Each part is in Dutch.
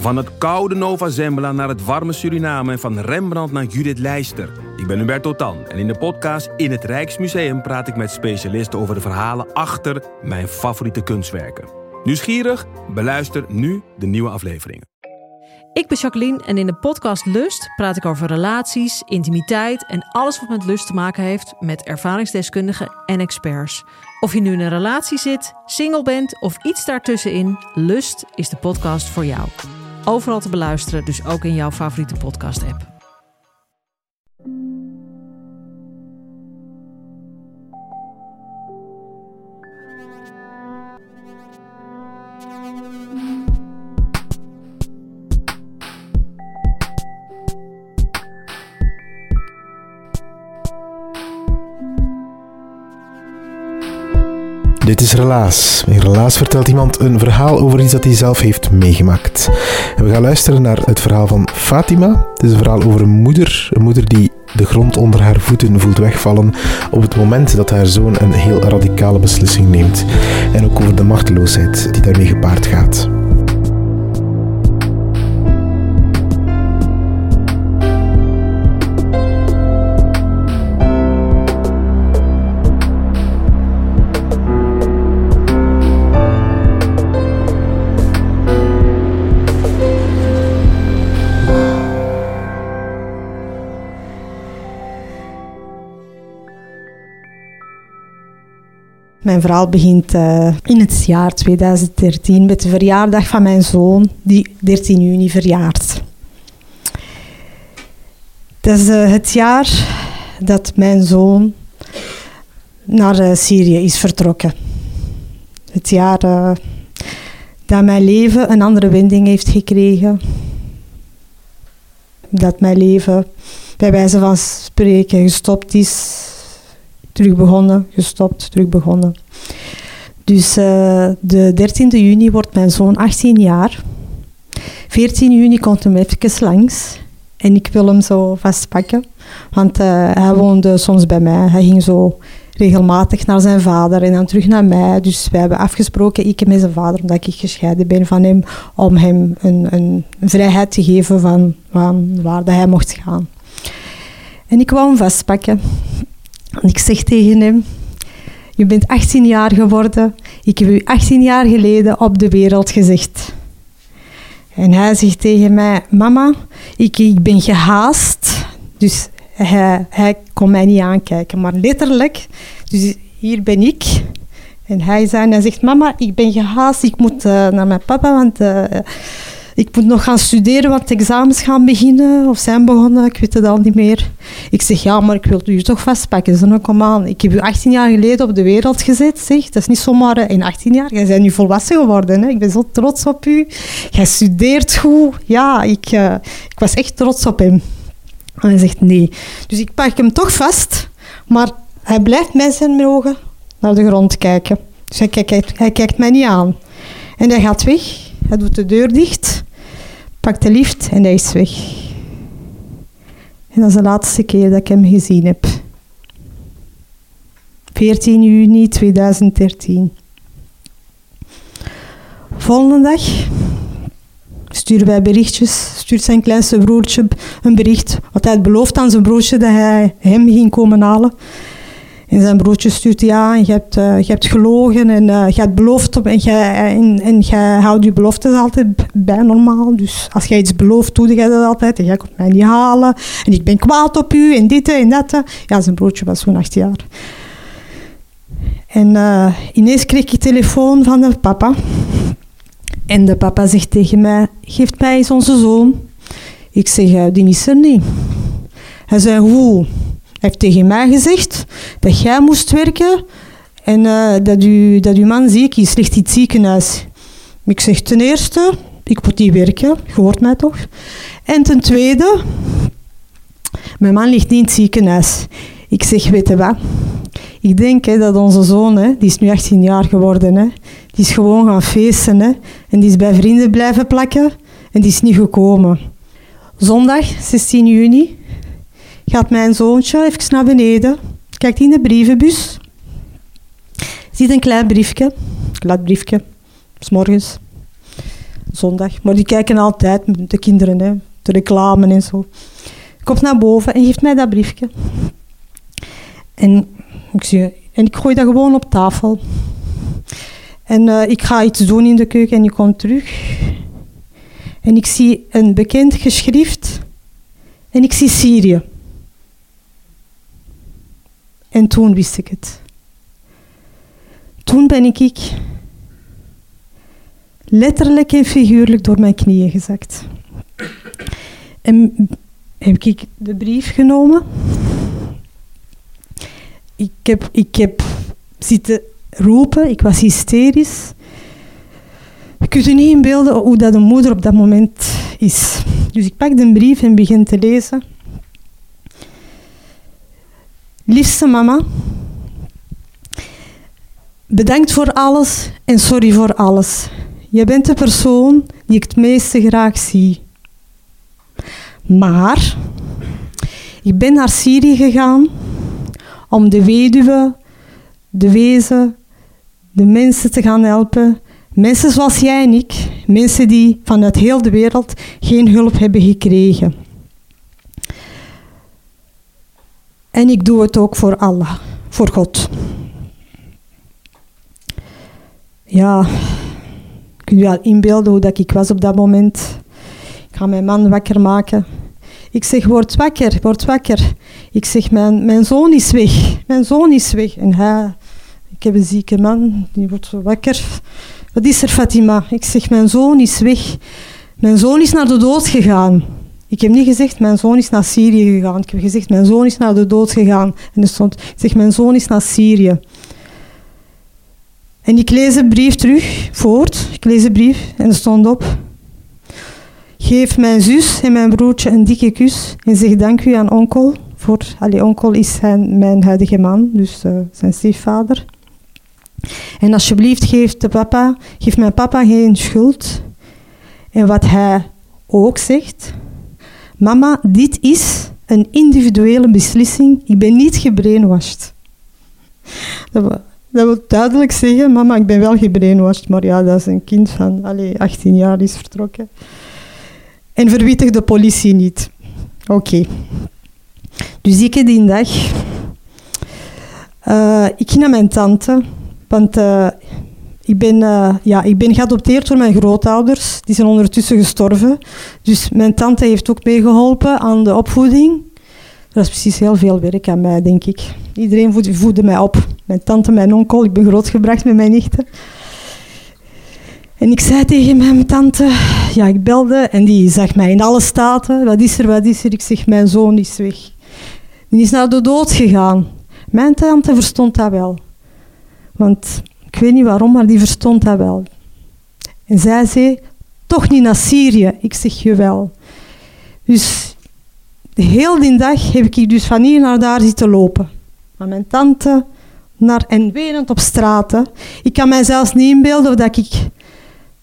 Van het koude Nova Zembla naar het warme Suriname en van Rembrandt naar Judith Leister. Ik ben Hubert Totan en in de podcast In het Rijksmuseum praat ik met specialisten over de verhalen achter mijn favoriete kunstwerken. Nieuwsgierig? Beluister nu de nieuwe afleveringen. Ik ben Jacqueline en in de podcast Lust praat ik over relaties, intimiteit en alles wat met lust te maken heeft met ervaringsdeskundigen en experts. Of je nu in een relatie zit, single bent of iets daartussenin, Lust is de podcast voor jou. Overal te beluisteren, dus ook in jouw favoriete podcast-app. Dit is Relaas. In Relaas vertelt iemand een verhaal over iets dat hij zelf heeft meegemaakt. En we gaan luisteren naar het verhaal van Fatima. Het is een verhaal over een moeder. Een moeder die de grond onder haar voeten voelt wegvallen op het moment dat haar zoon een heel radicale beslissing neemt. En ook over de machteloosheid die daarmee gepaard gaat. Mijn verhaal begint uh, in het jaar 2013 met de verjaardag van mijn zoon, die 13 juni verjaart. Dat is uh, het jaar dat mijn zoon naar uh, Syrië is vertrokken. Het jaar dat mijn leven een andere wending heeft gekregen. Dat mijn leven bij wijze van spreken gestopt is terug begonnen, gestopt, terug begonnen. Dus uh, de 13e juni wordt mijn zoon 18 jaar. 14 juni komt hem even langs. En ik wil hem zo vastpakken. Want uh, hij woonde soms bij mij. Hij ging zo regelmatig naar zijn vader en dan terug naar mij. Dus wij hebben afgesproken, ik met zijn vader, omdat ik gescheiden ben van hem, om hem een, vrijheid te geven van, van waar hij mocht gaan. En ik wou hem vastpakken. En ik zeg tegen hem, je bent 18 jaar geworden. Ik heb u 18 jaar geleden op de wereld gezegd. En hij zegt tegen mij, mama, ik, ik ben gehaast. Dus hij, hij kon mij niet aankijken, maar letterlijk. Dus hier ben ik. En hij zei, zegt, mama, ik ben gehaast. Ik moet uh, naar mijn papa, want... Uh, ik moet nog gaan studeren, want examens gaan beginnen of zijn begonnen, ik weet het al niet meer. Ik zeg, ja, maar ik wil u toch vastpakken. Ze nou, kom aan. Ik heb u 18 jaar geleden op de wereld gezet, zeg. Dat is niet zomaar eh, in 18 jaar. Jij bent nu volwassen geworden, hè. Ik ben zo trots op u. Jij studeert goed. Ja, ik, uh, ik was echt trots op hem. En hij zegt, nee. Dus ik pak hem toch vast, maar hij blijft met zijn ogen naar de grond kijken. Dus hij kijkt, hij kijkt mij niet aan. En hij gaat weg. Hij doet de deur dicht pak de lift en hij is weg. En dat is de laatste keer dat ik hem gezien heb. 14 juni 2013. Volgende dag sturen wij berichtjes. Stuurt zijn kleinste broertje een bericht. Wat hij had aan zijn broertje dat hij hem ging komen halen. En zijn broertje stuurt ja, je hebt, uh, je hebt gelogen en uh, je hebt beloofd en, je, en, en houdt je beloftes altijd bij normaal. Dus als jij iets belooft, doe je dat altijd en jij komt mij niet halen. En ik ben kwaad op u en dit en dat. Ja, zijn broertje was zo'n acht jaar. En uh, ineens kreeg ik telefoon van de papa. En de papa zegt tegen mij, geef mij eens onze zoon. Ik zeg, die is er niet. Hij zei, hoe? Heeft tegen mij gezegd dat jij moest werken en uh, dat, u, dat uw man ziek is, ligt in het ziekenhuis. Ik zeg ten eerste, ik moet niet werken, je hoort mij toch? En ten tweede, mijn man ligt niet in het ziekenhuis. Ik zeg, weet je wat? Ik denk hè, dat onze zoon, hè, die is nu 18 jaar geworden, hè, die is gewoon gaan feesten. Hè, en die is bij vrienden blijven plakken en die is niet gekomen. Zondag, 16 juni, gaat mijn zoontje even naar beneden, kijkt in de brievenbus, ziet een klein briefje, laat briefje, s morgens. zondag. Maar die kijken altijd, de kinderen, hè, de reclame en zo. Komt naar boven en geeft mij dat briefje. En ik, zie, en ik gooi dat gewoon op tafel. En uh, ik ga iets doen in de keuken en ik kom terug. En ik zie een bekend geschrift. En ik zie Syrië. En toen wist ik het. Toen ben ik letterlijk en figuurlijk door mijn knieën gezakt. En heb ik de brief genomen. Ik heb, ik heb zitten roepen, ik was hysterisch. Je kunt je niet inbeelden hoe dat een moeder op dat moment is. Dus ik pak de brief en begin te lezen. Liefste mama, bedankt voor alles en sorry voor alles. Je bent de persoon die ik het meeste graag zie. Maar ik ben naar Syrië gegaan om de weduwe, de wezen, de mensen te gaan helpen. Mensen zoals jij en ik, mensen die vanuit heel de wereld geen hulp hebben gekregen. En ik doe het ook voor Allah, voor God. Ja, kun je wel inbeelden hoe dat ik was op dat moment. Ik ga mijn man wakker maken. Ik zeg, word wakker, word wakker. Ik zeg, mijn, mijn zoon is weg. Mijn zoon is weg. En hij, ik heb een zieke man, die wordt wakker. Wat is er, Fatima? Ik zeg, mijn zoon is weg. Mijn zoon is naar de dood gegaan. Ik heb niet gezegd, mijn zoon is naar Syrië gegaan. Ik heb gezegd, mijn zoon is naar de dood gegaan. En er stond, zeg, mijn zoon is naar Syrië. En ik lees een brief terug, voort. Ik lees een brief en er stond op. Geef mijn zus en mijn broertje een dikke kus en zeg dank u aan onkel. Voor, allee, onkel is zijn, mijn huidige man, dus uh, zijn stiefvader. En alsjeblieft, geef, de papa, geef mijn papa geen schuld. En wat hij ook zegt, mama, dit is een individuele beslissing. Ik ben niet gebrainwashed. Dat, dat wil duidelijk zeggen, mama, ik ben wel gebrainwashed, maar ja, dat is een kind van allez, 18 jaar is vertrokken. En verwittig de politie niet. Oké. Dus ik die dag, uh, ik ging naar mijn tante, want uh, ik, ben, uh, ja, ik ben geadopteerd door mijn grootouders. Die zijn ondertussen gestorven. Dus mijn tante heeft ook meegeholpen aan de opvoeding. Dat is precies heel veel werk aan mij, denk ik. Iedereen voedde mij op. Mijn tante, mijn onkel, ik ben grootgebracht met mijn nichten. En ik zei tegen mijn tante, ja, ik belde en die zag mij in alle staten. Wat is er, wat is er? Ik zeg, mijn zoon is weg. Die is naar de dood gegaan. Mijn tante verstond dat wel. Want ik weet niet waarom, maar die verstond dat wel. En zij zei, toch niet naar Syrië. Ik zeg, jawel. Dus heel die dag heb ik dus van hier naar daar zitten lopen. Van mijn tante naar en wenend op straten. Ik kan mij zelfs niet inbeelden dat ik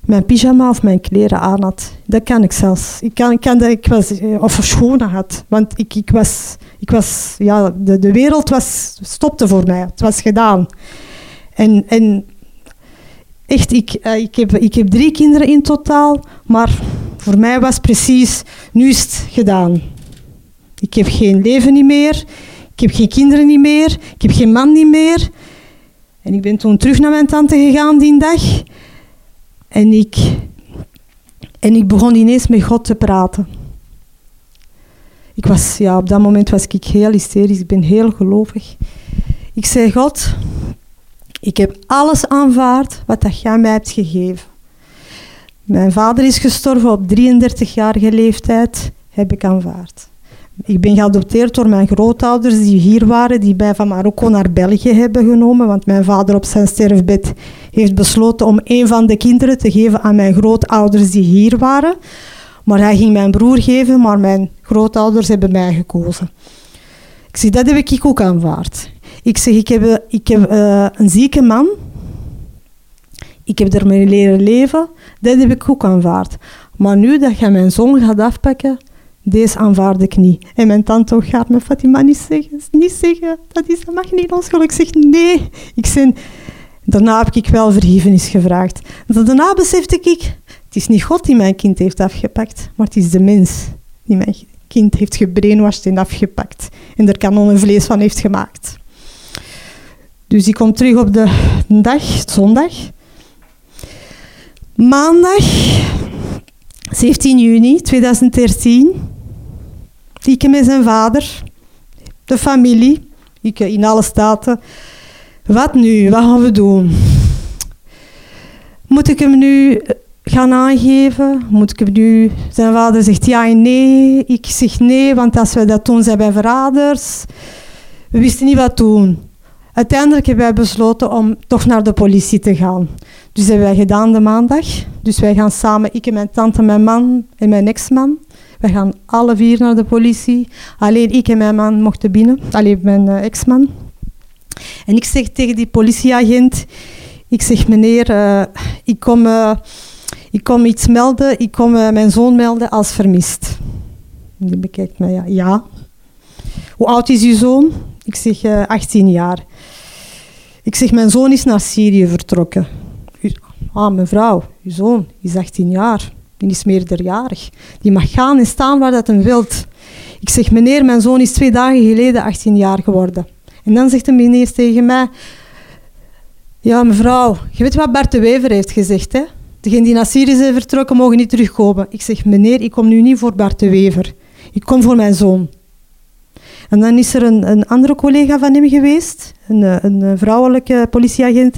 mijn pyjama of mijn kleren aan had. Dat kan ik zelfs. Ik kan, ik dat ik was, eh, of schoenen had. Want ik, ik was, ik was ja, de, de wereld was, stopte voor mij. Het was gedaan. En, en echt, ik, eh, ik, heb, ik heb drie kinderen in totaal. Maar voor mij was precies, nu is het gedaan. Ik heb geen leven niet meer. Ik heb geen kinderen niet meer. Ik heb geen man niet meer. En ik ben toen terug naar mijn tante gegaan die dag. En ik, en ik begon ineens met God te praten. Ik was, ja, op dat moment was ik heel hysterisch. Ik ben heel gelovig. Ik zei, God, ik heb alles aanvaard wat dat jij mij hebt gegeven. Mijn vader is gestorven op 33-jarige leeftijd, heb ik aanvaard. Ik ben geadopteerd door mijn grootouders die hier waren, die mij van Marokko naar België hebben genomen, want mijn vader op zijn sterfbed heeft besloten om een van de kinderen te geven aan mijn grootouders die hier waren. Maar hij ging mijn broer geven, maar mijn grootouders hebben mij gekozen. Ik zeg, dat heb ik ook aanvaard. Ik zeg, ik heb, ik heb uh, een zieke man. Ik heb ermee leren leven. Dat heb ik ook aanvaard. Maar nu dat je mijn zoon gaat afpakken, deze aanvaard ik niet. En mijn tante gaat me Fatima niet zeggen, niet zeggen, dat, is, dat mag niet ons geluk. Zeg nee. Ik daarna heb ik wel vergiffenis gevraagd. Daarna besefte ik, Het is niet God die mijn kind heeft afgepakt, maar het is de mens die mijn kind heeft gebrainwashed en afgepakt. En er kanonnenvlees van heeft gemaakt. Dus ik kom terug op de dag, zondag. Maandag, 17 juni 2013. Ik met zijn vader, de familie, ik in alle staten. Wat nu? Wat gaan we doen? Moet ik hem nu gaan aangeven? Moet ik hem nu... Zijn vader zegt ja en nee. Ik zeg nee, want als we dat doen, zijn wij verraders. We wisten niet wat doen. Uiteindelijk hebben wij besloten om toch naar de politie te gaan. Dus hebben wij gedaan de maandag. Dus wij gaan samen, ik en mijn tante, mijn man en mijn ex-man. Wij gaan alle vier naar de politie. Alleen ik en mijn man mochten binnen. Alleen mijn uh, ex-man. En ik zeg tegen die politieagent... Ik zeg, meneer, uh, ik, kom, uh, ik kom iets melden. Ik kom mijn zoon melden als vermist. Die bekijkt mij, ja. ja. Hoe oud is uw zoon? Ik zeg, 18 jaar. Ik zeg, mijn zoon is naar Syrië vertrokken. Ah, mevrouw, uw zoon is 18 jaar. Die is meerderjarig. Die mag gaan en staan waar dat hem wilt. Ik zeg, meneer, mijn zoon is twee dagen geleden 18 jaar geworden. En dan zegt de meneer tegen mij... Ja, mevrouw, je weet wat Bart de Wever heeft gezegd, hè? Degenen die naar Syrië zijn vertrokken, mogen niet terugkomen. Ik zeg, meneer, ik kom nu niet voor Bart de Wever. Ik kom voor mijn zoon. En dan is er een, een andere collega van hem geweest, een, een vrouwelijke politieagent.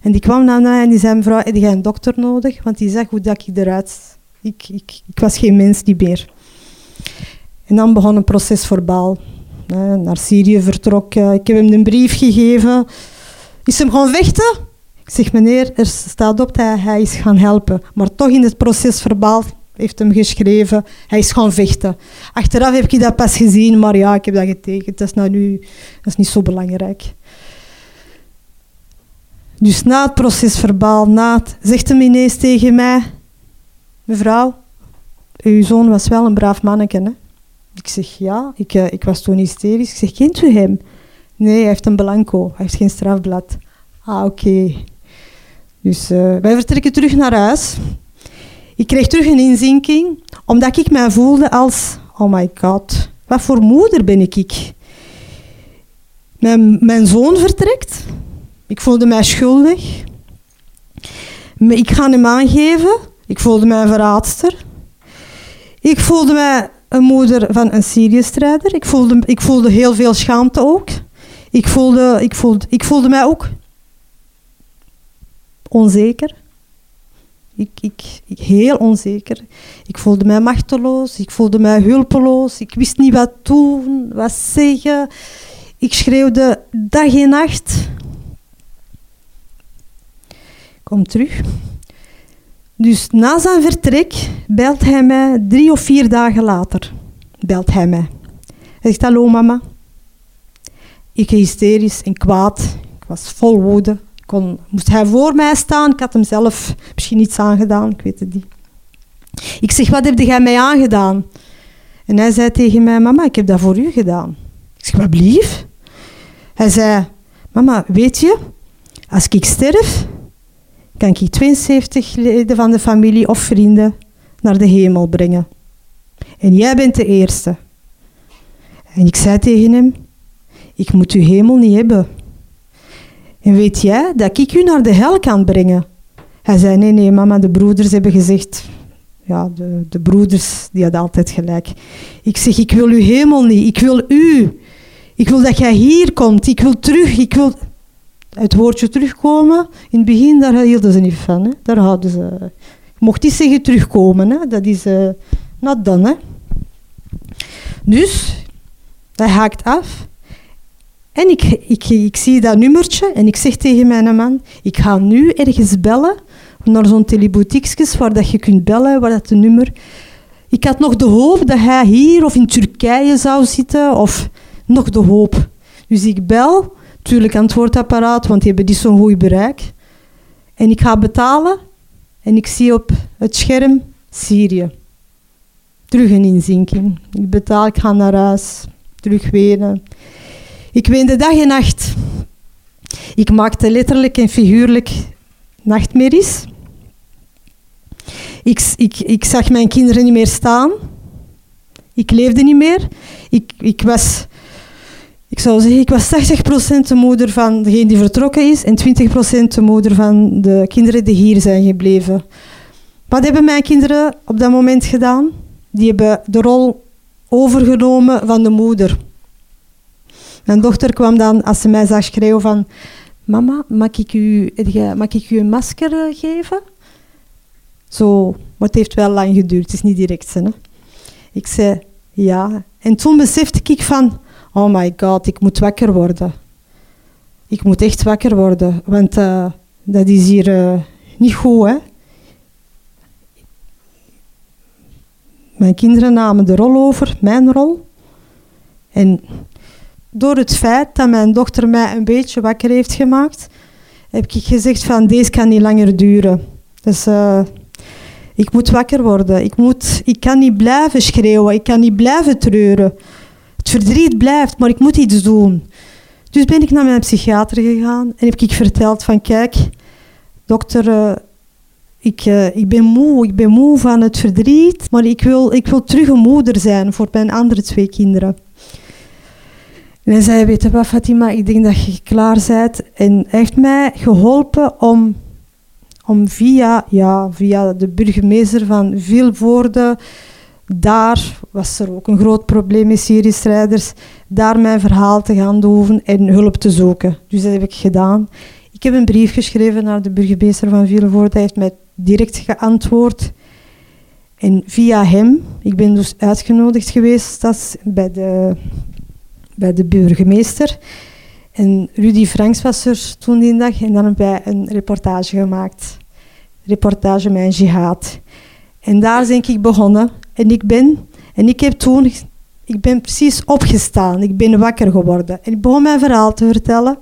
En die kwam naar mij en die zei, mevrouw, heb jij een dokter nodig? Want die zag hoe dat ik eruit... Ik, ik, ik was geen mens die meer. En dan begon een proces verbaal. Naar Syrië vertrokken. Ik heb hem een brief gegeven. Is hem gaan vechten? Ik zeg, meneer, er staat op dat hij is gaan helpen. Maar toch in het proces verbaal heeft hem geschreven. Hij is gaan vechten. Achteraf heb ik dat pas gezien, maar ja, ik heb dat getekend. Dat is, nou nu, dat is niet zo belangrijk. Dus na het proces verbaal, na zegt hem ineens tegen mij... Mevrouw, uw zoon was wel een braaf manneke, hè? Ik zeg, ja, ik, uh, ik was toen hysterisch. Ik zeg, kent u hem? Nee, hij heeft een blanco. Hij heeft geen strafblad. Ah, oké. Dus uh, wij vertrekken terug naar huis. Ik kreeg terug een inzinking, omdat ik mij voelde als... Oh my god, wat voor moeder ben ik? Mijn, mijn zoon vertrekt. Ik voelde mij schuldig. Ik ga hem aangeven. Ik voelde mij een verraadster. Ik voelde mij een moeder van een Syrië-strijder. Ik voelde, ik voelde heel veel schaamte ook. Ik voelde, ik, voelde, ik voelde mij ook onzeker. Ik, ik, heel onzeker. Ik voelde mij machteloos, ik voelde mij hulpeloos, ik wist niet wat doen, wat zeggen. Ik schreeuwde dag en nacht. Kom terug. Dus na zijn vertrek belt hij mij drie of vier dagen later. Belt hij mij. Hij zegt, hallo mama. Ik hysterisch en kwaad. Ik was vol woede. Kon, moest hij voor mij staan? Ik had hem zelf misschien iets aangedaan, ik weet het niet. Ik zeg, wat heb jij mij aangedaan? En hij zei tegen mij, mama, ik heb dat voor u gedaan. Ik zeg, wat blief? Hij zei, mama, weet je, als ik sterf, kan ik 72 leden van de familie of vrienden naar de hemel brengen. En jij bent de eerste. En ik zei tegen hem, ik moet uw hemel niet hebben. En weet jij dat ik u naar de hel kan brengen? Hij zei, nee, nee, mama, de broeders hebben gezegd... Ja, de, de broeders, die hadden altijd gelijk. Ik zeg, ik wil uw hemel niet, ik wil u. Ik wil dat jij hier komt, ik wil terug, ik wil... Het woordje terugkomen, in het begin, daar hielden ze niet van. Hè. Daar hadden ze... Mocht niet zeggen terugkomen, hè. dat is uh, not done. Hè. Dus, hij haakt af. En ik, ik, zie dat nummertje en ik zeg tegen mijn man, ik ga nu ergens bellen naar zo'n teleboutiekjes waar dat je kunt bellen, waar dat de nummer... Ik had nog de hoop dat hij hier of in Turkije zou zitten, of nog de hoop. Dus ik bel, natuurlijk antwoordapparaat, want die hebben niet zo'n goed bereik. En ik ga betalen en ik zie op het scherm Syrië. Terug een inzinking. Ik betaal, ik ga naar huis, terug wenen. Ik weende dag en nacht. Ik maakte letterlijk en figuurlijk nachtmerries. Ik, ik, ik zag mijn kinderen niet meer staan. Ik leefde niet meer. Ik, ik was, ik zou zeggen, ik was 80% de moeder van degene die vertrokken is en 20% de moeder van de kinderen die hier zijn gebleven. Wat hebben mijn kinderen op dat moment gedaan? Die hebben de rol overgenomen van de moeder. Mijn dochter kwam dan, als ze mij zag schreeuwen van... Mama, mag ik u, mag ik u een masker eh, geven? Zo, maar het heeft wel lang geduurd, het is niet direct. Hè? Ik zei, ja. En toen besefte ik van, oh my god, ik moet wakker worden. Ik moet echt wakker worden, want uh, dat is hier uh, niet goed, hè. Mijn kinderen namen de rol over, mijn rol. En door het feit dat mijn dochter mij een beetje wakker heeft gemaakt, heb ik gezegd van deze kan niet langer duren. Dus uh, ik moet wakker worden. Ik, moet, ik kan niet blijven schreeuwen. Ik kan niet blijven treuren. Het verdriet blijft, maar ik moet iets doen. Dus ben ik naar mijn psychiater gegaan en heb ik verteld van kijk, dokter, uh, ik, uh, ik ben moe. Ik ben moe van het verdriet, maar ik wil, ik wil terug een moeder zijn voor mijn andere twee kinderen. En hij zei, weet je wat Fatima, ik denk dat je klaar bent. En hij heeft mij geholpen om, om via, ja, via de burgemeester van Vilvoorde, daar was er ook een groot probleem met Syrië-strijders, daar mijn verhaal te gaan doen en hulp te zoeken. Dus dat heb ik gedaan. Ik heb een brief geschreven naar de burgemeester van Vilvoorde. Hij heeft mij direct geantwoord. En via hem, ik ben dus uitgenodigd geweest dat bij de bij de burgemeester. En Rudy Franks was er toen die dag en dan hebben wij een reportage gemaakt. Reportage Mijn Jihad. En daar ben ik begonnen. En ik ben, en ik heb toen, ik ben precies opgestaan. Ik ben wakker geworden. En ik begon mijn verhaal te vertellen.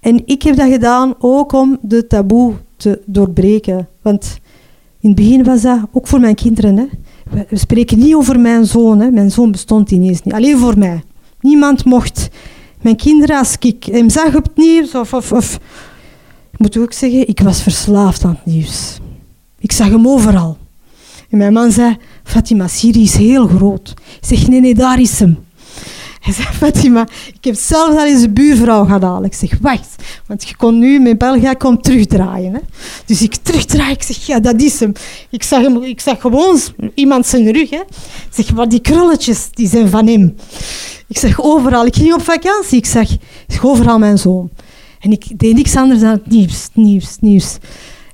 En ik heb dat gedaan ook om de taboe te doorbreken. Want in het begin was dat ook voor mijn kinderen. Hè. We spreken niet over mijn zoon. Hè. Mijn zoon bestond ineens niet. Alleen voor mij. Niemand mocht. Mijn kinderen, als ik hem zag op het nieuws, of, of, of ik moet ook zeggen, ik was verslaafd aan het nieuws. Ik zag hem overal. En mijn man zei, Fatima, Syrië is heel groot. Ik zeg, nee, nee, daar is hem. Hij zei, Fatima, ik heb zelf al eens een buurvrouw gedaan. Ik zeg, wacht, want je kon nu met België kom terugdraaien. Hè. Dus ik terugdraai, ik zeg, ja, dat is hem. Ik zag, hem, ik gewoon iemand zijn rug. Hè. Ik zeg, maar die krulletjes, die zijn van hem. Ik zeg, overal. Ik ging op vakantie. Ik zeg, overal mijn zoon. En ik deed niks anders dan nieuws, nieuws, nieuws.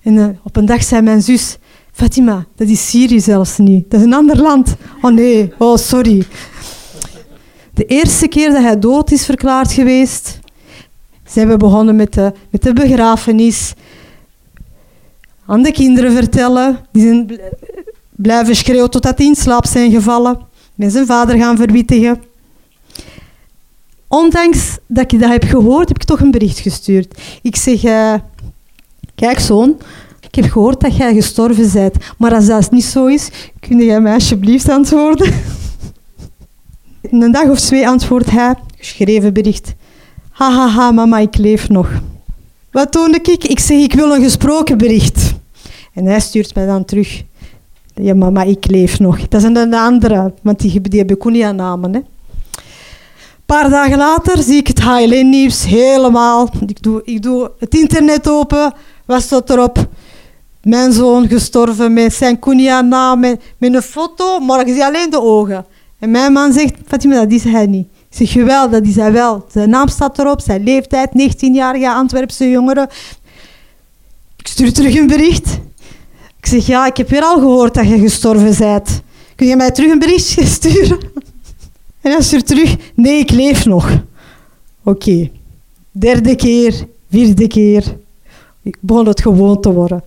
En uh, op een dag zei mijn zus, Fatima, dat is Syrië zelfs niet. Dat is een ander land. Oh nee, oh sorry. De eerste keer dat hij dood is verklaard geweest, zijn we begonnen met de, met de begrafenis. Aan de kinderen vertellen. Die zijn blijven schreeuwen totdat die in slaap zijn gevallen. Met zijn vader gaan verwittigen. Ondanks dat ik dat heb gehoord, heb ik toch een bericht gestuurd. Ik zeg, uh, kijk zoon, ik heb gehoord dat jij gestorven bent. Maar als dat niet zo is, kun jij mij alsjeblieft antwoorden? Een dag of twee antwoordt hij, geschreven bericht. Hahaha, ha, ha, mama, ik leef nog. Wat toonde ik? Ik zeg, ik wil een gesproken bericht. En hij stuurt mij dan terug. Ja, mama, ik leef nog. Dat is een andere, want die, die hebben Kunia-namen. Een paar dagen later zie ik het HLN-nieuws helemaal. Ik doe, ik doe het internet open. Wat staat erop? Mijn zoon gestorven met zijn Kunia-naam, met, met een foto, maar ik zie alleen de ogen. En mijn man zegt, Fatima, dat is hij niet. Ik zeg, jawel, dat is hij wel. Zijn naam staat erop, zijn leeftijd, 19-jarige Antwerpse jongere. Ik stuur terug een bericht. Ik zeg, ja, ik heb weer al gehoord dat je gestorven bent. Kun je mij terug een bericht sturen? En hij stuurt terug, nee, ik leef nog. Oké. Derde keer, vierde keer. Ik begon het gewoon te worden.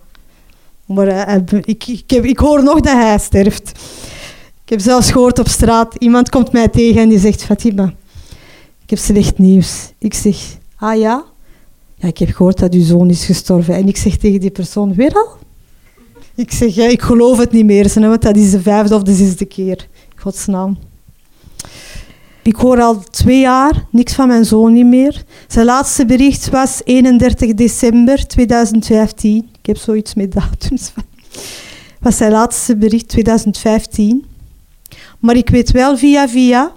Maar uh, ik, ik, ik hoor nog dat hij sterft. Ik heb zelfs gehoord op straat, iemand komt mij tegen en die zegt, Fatima, ik heb slecht nieuws. Ik zeg, ah ja? Ja, ik heb gehoord dat uw zoon is gestorven. En ik zeg tegen die persoon, weer al? Ik zeg, ja, ik geloof het niet meer, want dat is de vijfde of de zesde keer. Godsnaam. Ik hoor al twee jaar niks van mijn zoon niet meer. Zijn laatste bericht was 31 december 2015. Ik heb zoiets met datums van was zijn laatste bericht 2015. Maar ik weet wel via via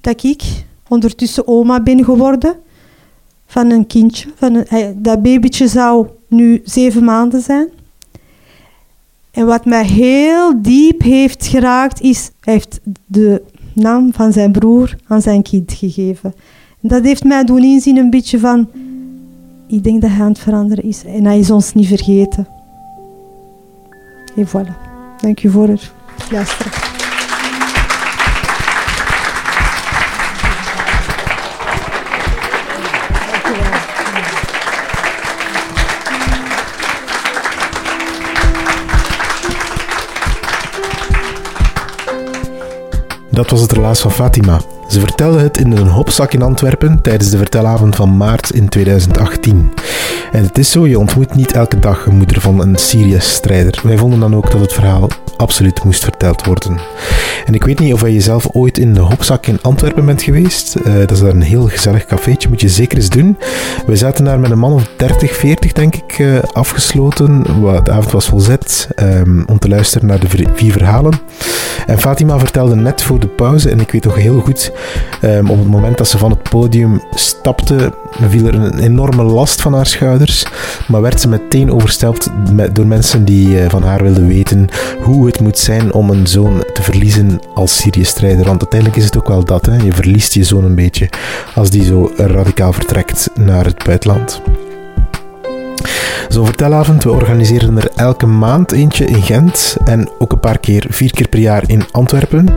dat ik ondertussen oma ben geworden van een kindje. Van dat babytje zou nu zeven maanden zijn. En wat mij heel diep heeft geraakt is, hij heeft de naam van zijn broer aan zijn kind gegeven. En dat heeft mij doen inzien een beetje van, ik denk dat hij aan het veranderen is. En hij is ons niet vergeten. En voilà. Dank u voor het luisteren. Dat was het relaas van Fatima. Ze vertelde het in een hopzak in Antwerpen tijdens de vertelavond van maart in 2018. En het is zo, je ontmoet niet elke dag een moeder van een Syrië-strijder. Wij vonden dan ook dat het verhaal absoluut moest verteld worden. En ik weet niet of jij jezelf ooit in de Hopzak in Antwerpen bent geweest. Uh, dat is daar een heel gezellig cafeetje, moet je zeker eens doen. We zaten daar met een man of 30, 40 denk ik, uh, afgesloten. De avond was volzet um, om te luisteren naar de vier verhalen. En Fatima vertelde net voor de pauze, en ik weet nog heel goed, um, op het moment dat ze van het podium stapte, viel er een enorme last van haar schouders. Maar werd ze meteen overstelpt met, door mensen die uh, van haar wilden weten hoe het moet zijn om een zoon te verliezen als Syrië-strijder. Want uiteindelijk is het ook wel dat. Hè? Je verliest je zoon een beetje als die zo radicaal vertrekt naar het buitenland. Zo'n vertelavond, we organiseren er elke maand eentje in Gent en ook een paar keer, vier keer per jaar in Antwerpen.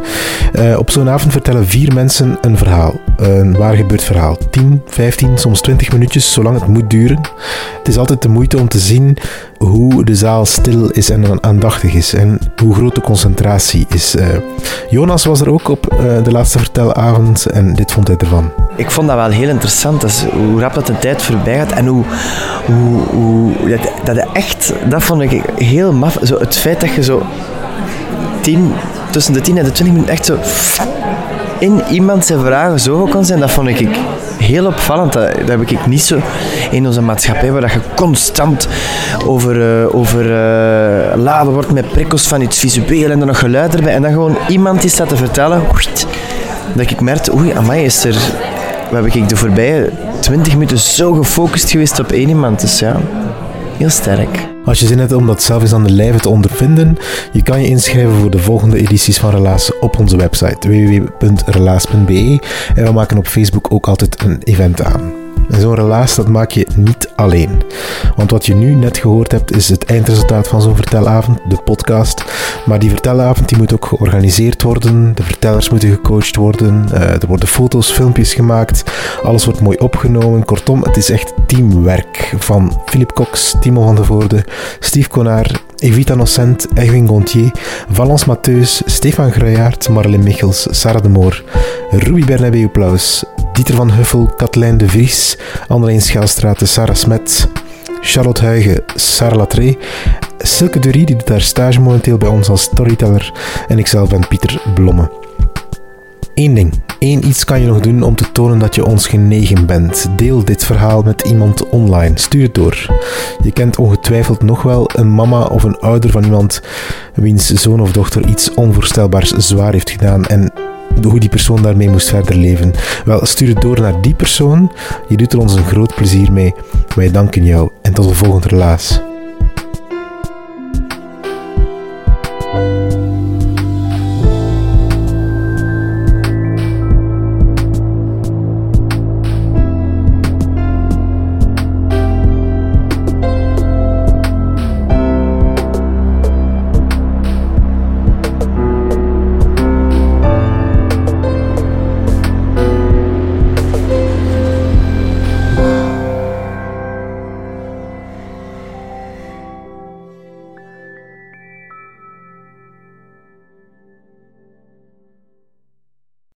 Uh, op zo'n avond vertellen vier mensen een verhaal. Een waar gebeurd verhaal. 10, 15, soms 20 minuutjes, zolang het moet duren. Het is altijd de moeite om te zien hoe de zaal stil is en aandachtig is en hoe groot de concentratie is. Uh, Jonas was er ook op uh, de laatste vertelavond en dit vond hij ervan. Ik vond dat wel heel interessant, dus hoe rap dat de tijd voorbij gaat en hoe, hoe, hoe dat, dat echt, dat vond ik heel maf. Zo, het feit dat je zo tien, tussen de 10 en de 20 minuten echt zo in iemand zijn vragen zo kon zijn, dat vond ik heel opvallend. Dat, heb ik niet zo in onze maatschappij, waar je constant over, uh, over uh, laden wordt met prikkels van iets visueel en dan nog geluid erbij. En dan gewoon iemand die staat te vertellen, dat ik merkte, oei, amai, is er... We hebben ik de voorbije 20 minuten zo gefocust geweest op één iemand. Dus ja, heel sterk. Als je zin hebt om dat zelf eens aan de lijve te ondervinden, je kan je inschrijven voor de volgende edities van Relaas op onze website www.relaas.be en we maken op Facebook ook altijd een event aan. En zo'n relaas, dat maak je niet alleen. Want wat je nu net gehoord hebt, is het eindresultaat van zo'n vertelavond, de podcast. Maar die vertelavond die moet ook georganiseerd worden. De vertellers moeten gecoacht worden. Uh, er worden foto's, filmpjes gemaakt. Alles wordt mooi opgenomen. Kortom, het is echt teamwerk. Van Philip Cox, Timo van de Voorde, Steve Konar, Evita Nocent, Egwin Gontier, Valence Matheus, Stefan Gruijaert, Marlene Michels, Sarah de Moor, Ruby Bernabeu Plaus, Dieter van Huffel, Katlijn de Vries, Annelien Schaalstraat, Sarah Smet, Charlotte Huigen, Sarah Latré, Silke Durie, die doet daar stage momenteel bij ons als storyteller, en ikzelf ben Pieter Blomme. Eén ding, één iets kan je nog doen om te tonen dat je ons genegen bent. Deel dit verhaal met iemand online. Stuur het door. Je kent ongetwijfeld nog wel een mama of een ouder van iemand wiens zoon of dochter iets onvoorstelbaars zwaar heeft gedaan en hoe die persoon daarmee moest verder leven. Wel, stuur het door naar die persoon. Je doet er ons een groot plezier mee. Wij danken jou en tot de volgende relaas.